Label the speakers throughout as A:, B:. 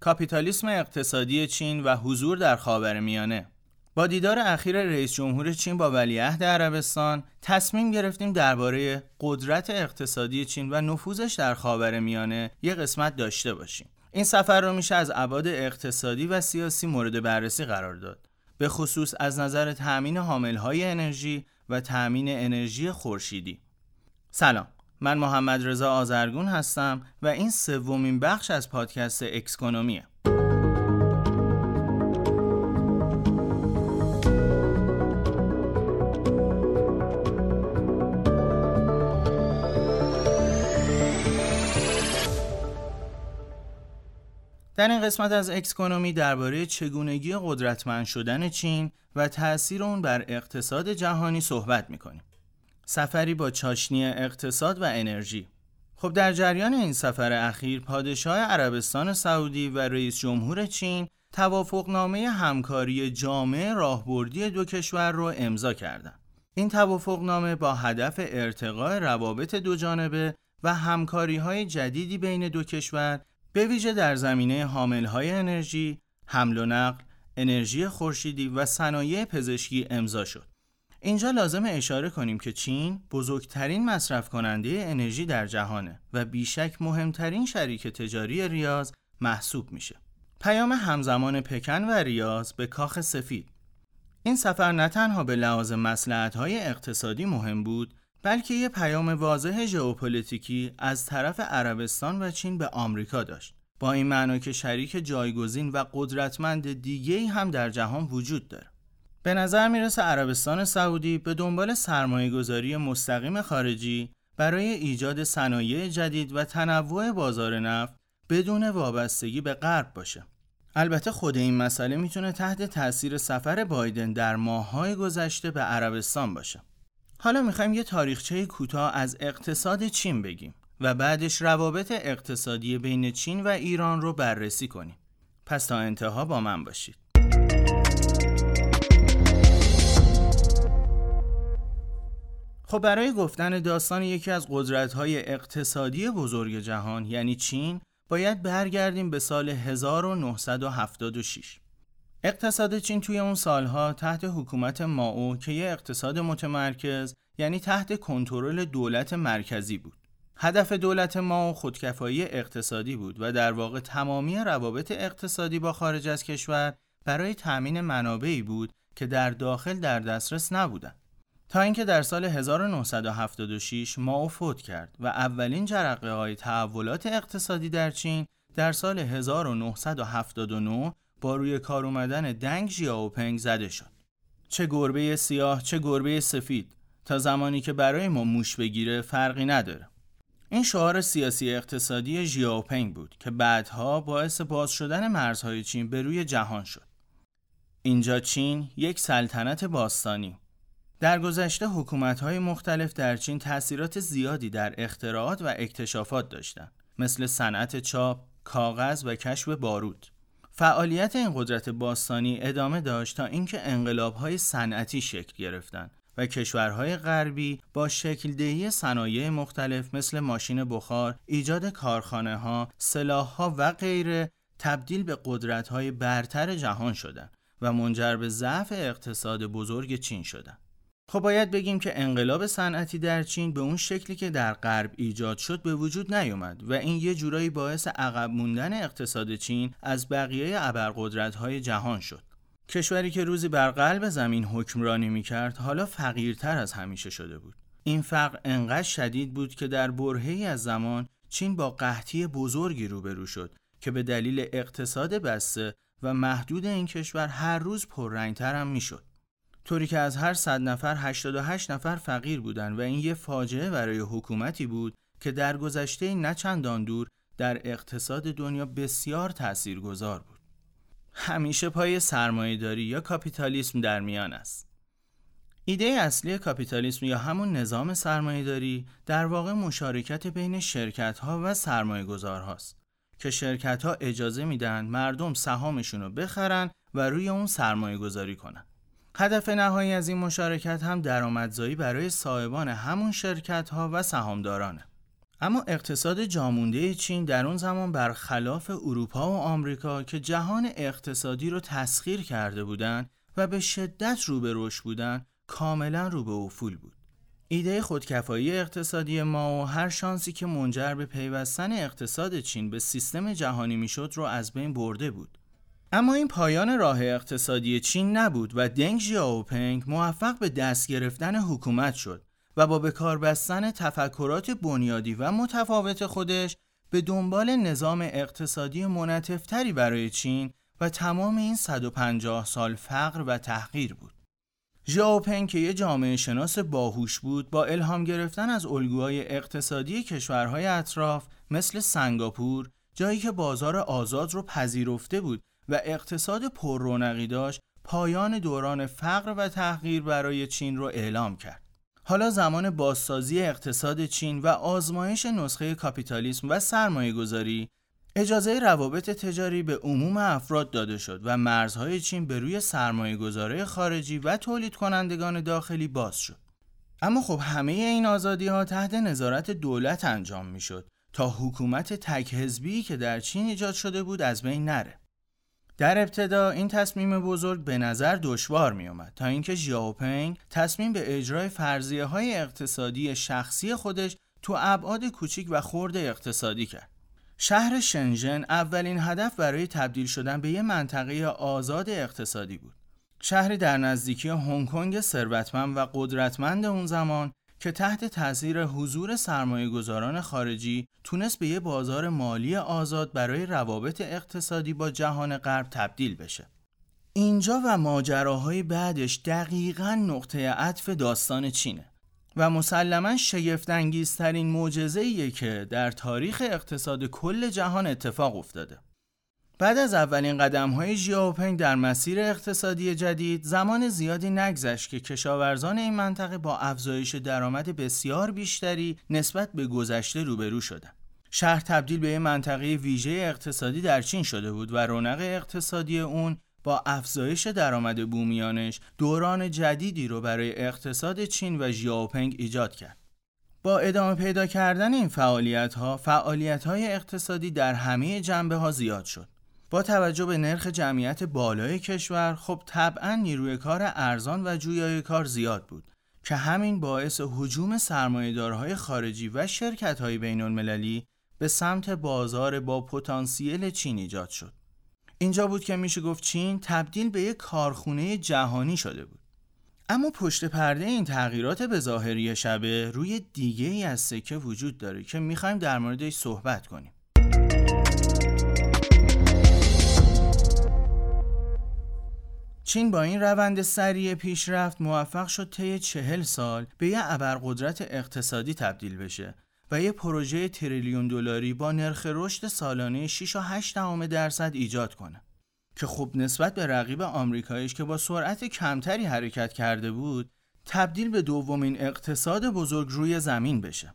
A: کاپیتالیسم اقتصادی چین و حضور در خاورمیانه با دیدار اخیر رئیس جمهور چین با ولیعهد عربستان تصمیم گرفتیم درباره قدرت اقتصادی چین و نفوذش در خاورمیانه یک قسمت داشته باشیم. این سفر رو میشه از ابعاد اقتصادی و سیاسی مورد بررسی قرار داد. به خصوص از نظر تأمین حاملهای انرژی و تأمین انرژی خورشیدی. سلام من محمد رضا آزرگون هستم و این سومین بخش از پادکست اکسکونومیه در این قسمت از اکسکونومی درباره چگونگی قدرتمند شدن چین و تأثیر اون بر اقتصاد جهانی صحبت می‌کنیم. سفری با چاشنی اقتصاد و انرژی خب در جریان این سفر اخیر پادشاه عربستان سعودی و رئیس جمهور چین توافقنامه همکاری جامع راهبردی دو کشور رو امضا کردند. این توافقنامه با هدف ارتقاء روابط دو جانبه و همکاری های جدیدی بین دو کشور به ویژه در زمینه های انرژی، حمل و نقل، انرژی خورشیدی و صنایع پزشکی امضا شد. اینجا لازم اشاره کنیم که چین بزرگترین مصرف کننده انرژی در جهانه و بیشک مهمترین شریک تجاری ریاض محسوب میشه. پیام همزمان پکن و ریاض به کاخ سفید. این سفر نه تنها به لحاظ های اقتصادی مهم بود بلکه یه پیام واضح ژئوپلیتیکی از طرف عربستان و چین به آمریکا داشت. با این معنا که شریک جایگزین و قدرتمند دیگه هم در جهان وجود داره. به نظر می‌رسه عربستان سعودی به دنبال سرمایه گذاری مستقیم خارجی برای ایجاد صنایع جدید و تنوع بازار نفت بدون وابستگی به غرب باشه. البته خود این مسئله می‌تونه تحت تاثیر سفر بایدن در ماههای گذشته به عربستان باشه. حالا می‌خوایم یه تاریخچه کوتاه از اقتصاد چین بگیم و بعدش روابط اقتصادی بین چین و ایران رو بررسی کنیم. پس تا انتها با من باشید. خب برای گفتن داستان یکی از قدرت‌های اقتصادی بزرگ جهان یعنی چین باید برگردیم به سال 1976 اقتصاد چین توی اون سالها تحت حکومت ماو که یه اقتصاد متمرکز یعنی تحت کنترل دولت مرکزی بود. هدف دولت ماو خودکفایی اقتصادی بود و در واقع تمامی روابط اقتصادی با خارج از کشور برای تأمین منابعی بود که در داخل در دسترس نبودند تا اینکه در سال 1976 ماو فوت کرد و اولین جرقه های تحولات اقتصادی در چین در سال 1979 با روی کار اومدن دنگ ژیاوپنگ زده شد. چه گربه سیاه چه گربه سفید تا زمانی که برای ما موش بگیره فرقی نداره. این شعار سیاسی اقتصادی ژیاوپنگ بود که بعدها باعث باز شدن مرزهای چین به روی جهان شد. اینجا چین یک سلطنت باستانی در گذشته حکومت‌های مختلف در چین تأثیرات زیادی در اختراعات و اکتشافات داشتند مثل صنعت چاپ، کاغذ و کشف بارود. فعالیت این قدرت باستانی ادامه داشت تا اینکه انقلاب‌های صنعتی شکل گرفتند و کشورهای غربی با شکل دهی صنایع مختلف مثل ماشین بخار، ایجاد کارخانه ها، سلاح ها و غیره تبدیل به قدرت های برتر جهان شدند و منجر به ضعف اقتصاد بزرگ چین شدند. خب باید بگیم که انقلاب صنعتی در چین به اون شکلی که در غرب ایجاد شد به وجود نیومد و این یه جورایی باعث عقب موندن اقتصاد چین از بقیه ابرقدرت‌های جهان شد. کشوری که روزی بر قلب زمین حکمرانی می‌کرد حالا فقیرتر از همیشه شده بود. این فقر انقدر شدید بود که در برهه‌ای از زمان چین با قحطی بزرگی روبرو شد که به دلیل اقتصاد بسته و محدود این کشور هر روز پررنگتر هم می‌شد. طوری که از هر صد نفر 88 نفر فقیر بودند و این یه فاجعه برای حکومتی بود که در گذشته نه چندان دور در اقتصاد دنیا بسیار تاثیرگذار بود. همیشه پای سرمایهداری یا کاپیتالیسم در میان است. ایده اصلی کاپیتالیسم یا همون نظام سرمایهداری در واقع مشارکت بین شرکت ها و سرمایه هاست که شرکت ها اجازه میدن مردم سهامشون رو بخرن و روی اون سرمایه گذاری کنن. هدف نهایی از این مشارکت هم درآمدزایی برای صاحبان همون شرکت ها و سهامدارانه. اما اقتصاد جامونده چین در اون زمان برخلاف اروپا و آمریکا که جهان اقتصادی رو تسخیر کرده بودند و به شدت رو به رشد بودن کاملا رو به افول بود. ایده خودکفایی اقتصادی ما و هر شانسی که منجر به پیوستن اقتصاد چین به سیستم جهانی می‌شد رو از بین برده بود. اما این پایان راه اقتصادی چین نبود و دنگ ژیائوپنگ موفق به دست گرفتن حکومت شد و با بکار بستن تفکرات بنیادی و متفاوت خودش به دنبال نظام اقتصادی منطفتری برای چین و تمام این 150 سال فقر و تحقیر بود. ژاوپنگ که یه جامعه شناس باهوش بود با الهام گرفتن از الگوهای اقتصادی کشورهای اطراف مثل سنگاپور جایی که بازار آزاد رو پذیرفته بود و اقتصاد پررونقی داشت پایان دوران فقر و تحقیر برای چین رو اعلام کرد. حالا زمان بازسازی اقتصاد چین و آزمایش نسخه کاپیتالیسم و سرمایه گذاری اجازه روابط تجاری به عموم افراد داده شد و مرزهای چین به روی سرمایه گذاره خارجی و تولید کنندگان داخلی باز شد. اما خب همه این آزادی ها تحت نظارت دولت انجام می شد تا حکومت تک که در چین ایجاد شده بود از بین نره. در ابتدا این تصمیم بزرگ به نظر دشوار می اومد تا اینکه ژیاوپنگ تصمیم به اجرای فرضیه های اقتصادی شخصی خودش تو ابعاد کوچیک و خرد اقتصادی کرد. شهر شنژن اولین هدف برای تبدیل شدن به یک منطقه آزاد اقتصادی بود. شهری در نزدیکی هنگ کنگ ثروتمند و قدرتمند اون زمان که تحت تاثیر حضور سرمایه گذاران خارجی تونست به یه بازار مالی آزاد برای روابط اقتصادی با جهان غرب تبدیل بشه. اینجا و ماجراهای بعدش دقیقا نقطه عطف داستان چینه و مسلما شگفتانگیزترین معجزه‌ایه که در تاریخ اقتصاد کل جهان اتفاق افتاده. بعد از اولین قدم های ژیاوپنگ در مسیر اقتصادی جدید زمان زیادی نگذشت که کشاورزان این منطقه با افزایش درآمد بسیار بیشتری نسبت به گذشته روبرو شدند. شهر تبدیل به یک منطقه ویژه اقتصادی در چین شده بود و رونق اقتصادی اون با افزایش درآمد بومیانش دوران جدیدی رو برای اقتصاد چین و ژیاوپنگ ایجاد کرد. با ادامه پیدا کردن این فعالیت ها، فعالیت های اقتصادی در همه جنبه ها زیاد شد. با توجه به نرخ جمعیت بالای کشور خب طبعا نیروی کار ارزان و جویای کار زیاد بود که همین باعث حجوم سرمایهدارهای خارجی و شرکت بین المللی به سمت بازار با پتانسیل چین ایجاد شد. اینجا بود که میشه گفت چین تبدیل به یک کارخونه جهانی شده بود. اما پشت پرده این تغییرات به ظاهری شبه روی دیگه ای از سکه وجود داره که می‌خوایم در موردش صحبت کنیم. چین با این روند سریع پیشرفت موفق شد طی چهل سال به یه ابرقدرت اقتصادی تبدیل بشه و یه پروژه تریلیون دلاری با نرخ رشد سالانه 6 و 8 درصد ایجاد کنه. که خوب نسبت به رقیب آمریکایش که با سرعت کمتری حرکت کرده بود تبدیل به دومین اقتصاد بزرگ روی زمین بشه.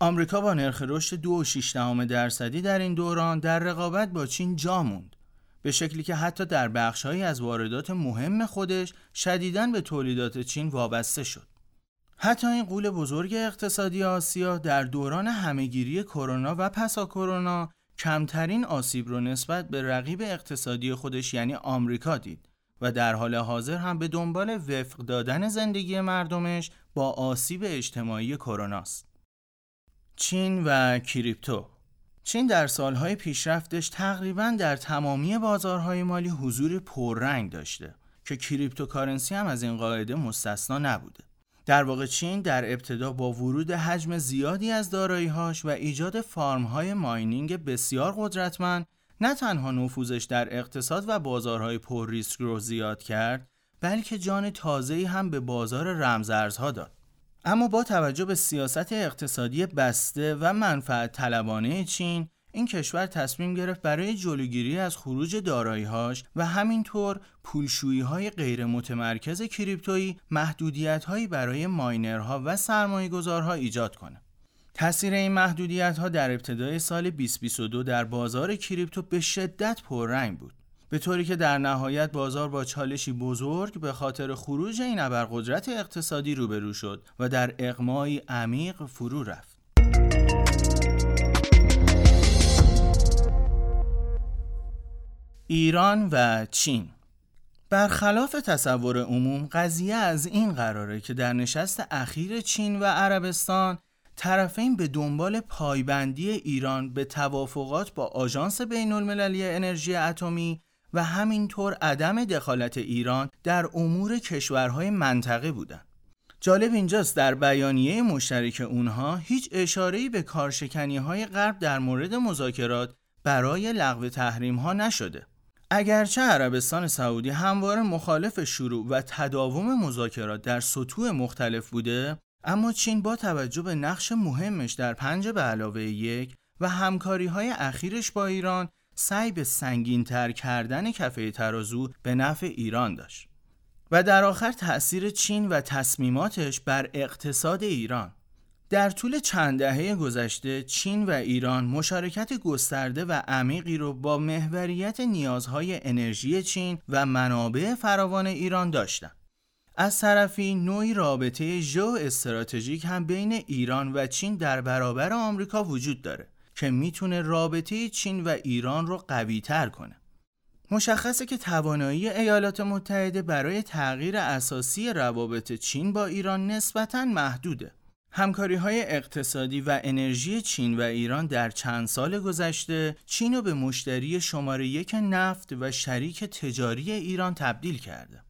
A: آمریکا با نرخ رشد 2.6 درصدی در این دوران در رقابت با چین جا موند. به شکلی که حتی در بخشهایی از واردات مهم خودش شدیداً به تولیدات چین وابسته شد حتی این قول بزرگ اقتصادی آسیا در دوران همهگیری کرونا و پسا کرونا کمترین آسیب رو نسبت به رقیب اقتصادی خودش یعنی آمریکا دید و در حال حاضر هم به دنبال وفق دادن زندگی مردمش با آسیب اجتماعی کروناست. چین و crypto چین در سالهای پیشرفتش تقریبا در تمامی بازارهای مالی حضور پررنگ داشته که cryptocurrency هم از این قاعده مستثنا نبوده. در واقع چین در ابتدا با ورود حجم زیادی از دارایی‌هاش و ایجاد farm های mining بسیار قدرتمند نه تنها نفوذش در اقتصاد و بازارهای پر ریسک رو زیاد کرد بلکه جان تازه‌ای هم به بازار رمزارزها داد اما با توجه به سیاست اقتصادی بسته و منفعت طلبانه چین این کشور تصمیم گرفت برای جلوگیری از خروج دارایی‌هاش و همینطور پولشویی‌های غیر متمرکز کریپتویی محدودیت‌هایی برای ماینرها و سرمایه‌گذارها ایجاد کنه. تاثیر این محدودیت ها در ابتدای سال 2022 در بازار کریپتو به شدت پررنگ بود. به طوری که در نهایت بازار با چالشی بزرگ به خاطر خروج این ابرقدرت اقتصادی روبرو شد و در اقمایی عمیق فرو رفت. ایران و چین برخلاف تصور عموم قضیه از این قراره که در نشست اخیر چین و عربستان طرفین به دنبال پایبندی ایران به توافقات با آژانس بین المللی انرژی اتمی و همینطور عدم دخالت ایران در امور کشورهای منطقه بودند. جالب اینجاست در بیانیه مشترک اونها هیچ اشاره‌ای به کارشکنی های غرب در مورد مذاکرات برای لغو تحریم ها نشده. اگرچه عربستان سعودی همواره مخالف شروع و تداوم مذاکرات در سطوح مختلف بوده اما چین با توجه به نقش مهمش در پنج به علاوه یک و همکاری های اخیرش با ایران سعی به سنگین تر کردن کفه ترازو به نفع ایران داشت و در آخر تأثیر چین و تصمیماتش بر اقتصاد ایران در طول چند دهه گذشته چین و ایران مشارکت گسترده و عمیقی رو با محوریت نیازهای انرژی چین و منابع فراوان ایران داشتند. از طرفی نوعی رابطه ژو استراتژیک هم بین ایران و چین در برابر آمریکا وجود داره که می‌تونه رابطه چین و ایران رو قوی تر کنه. مشخصه که توانایی ایالات متحده برای تغییر اساسی روابط چین با ایران نسبتاً محدوده. همکاری های اقتصادی و انرژی چین و ایران در چند سال گذشته چین رو به مشتری شماره یک نفت و شریک تجاری ایران تبدیل کرده.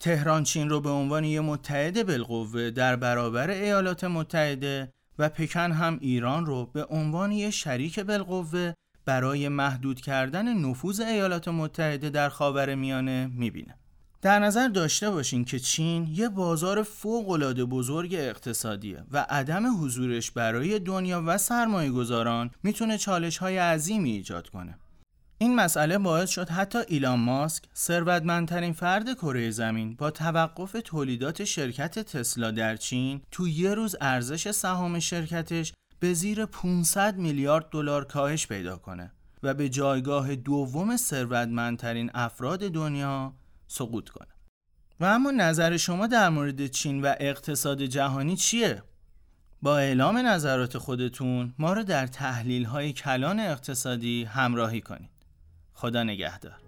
A: تهران چین رو به عنوان یک متحد بالقوه در برابر ایالات متحده و پکن هم ایران رو به عنوان یک شریک بالقوه برای محدود کردن نفوذ ایالات متحده در خاور میانه می‌بینه. در نظر داشته باشین که چین یه بازار فوق بزرگ اقتصادیه و عدم حضورش برای دنیا و سرمایه گذاران می‌تونه چالش های عظیمی ایجاد کنه. این مسئله باعث شد حتی ایلان ماسک ثروتمندترین فرد کره زمین با توقف تولیدات شرکت تسلا در چین تو یه روز ارزش سهام شرکتش به زیر 500 میلیارد دلار کاهش پیدا کنه و به جایگاه دوم ثروتمندترین افراد دنیا سقوط کنه و اما نظر شما در مورد چین و اقتصاد جهانی چیه؟ با اعلام نظرات خودتون ما رو در تحلیل های کلان اقتصادی همراهی کنید خدا نگهدار.